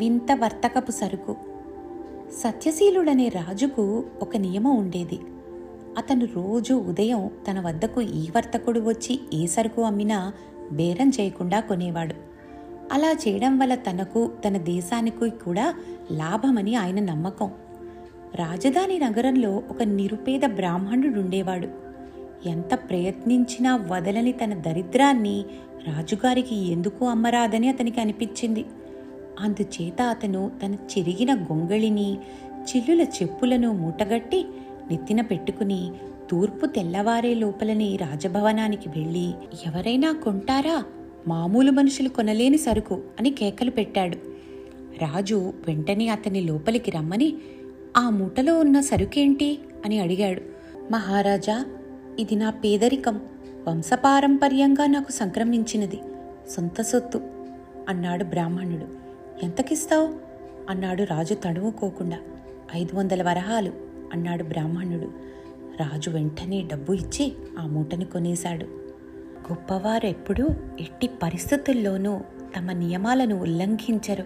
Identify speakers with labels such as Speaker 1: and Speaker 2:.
Speaker 1: వింత వర్తకపు సరుకు. సత్యశీలుడనే రాజుకు ఒక నియమం ఉండేది. అతను రోజు ఉదయం తన వద్దకు ఈ వర్తకుడు వచ్చి ఏ సరుకు అమ్మినా బేరం చేయకుండా కొనేవాడు. అలా చేయడం వల్ల తనకు తన దేశానికి కూడా లాభమని ఆయన నమ్మకం. రాజధాని నగరంలో ఒక నిరుపేద బ్రాహ్మణుడు ఉండేవాడు ఎంత ప్రయత్నించినా వదలని తన దరిద్రాన్ని రాజుగారికి ఎందుకు అమ్మరాదని అతనికి అనిపించింది. అందుచేత అతను తన చిరిగిన గొంగళిని చిల్లుల చెప్పులను మూటగట్టి నెత్తిన పెట్టుకుని తూర్పు తెల్లవారే లోపలని రాజభవనానికి వెళ్ళి ఎవరైనా కొంటారా? మామూలు మనుషులు కొనలేని సరుకు అని కేకలు పెట్టాడు. రాజు వెంటనే అతని లోపలికి రమ్మని ఆ మూటలో ఉన్న సరుకేంటి? అని అడిగాడు. మహారాజా ఇది నా పేదరికం. వంశపారంపర్యంగా నాకు సంక్రమించినది. సొంత సొత్తు అన్నాడు బ్రాహ్మణుడు. ఎంతకిస్తావు? అన్నాడు రాజు తడుముకోకుండా. ఐదు వందల వరహాలు అన్నాడు బ్రాహ్మణుడు. రాజు వెంటనే డబ్బు ఇచ్చి ఆ మూటని కొనేశాడు. గొప్పవారెప్పుడూ ఎట్టి పరిస్థితుల్లోనూ తమ నియమాలను ఉల్లంఘించరు.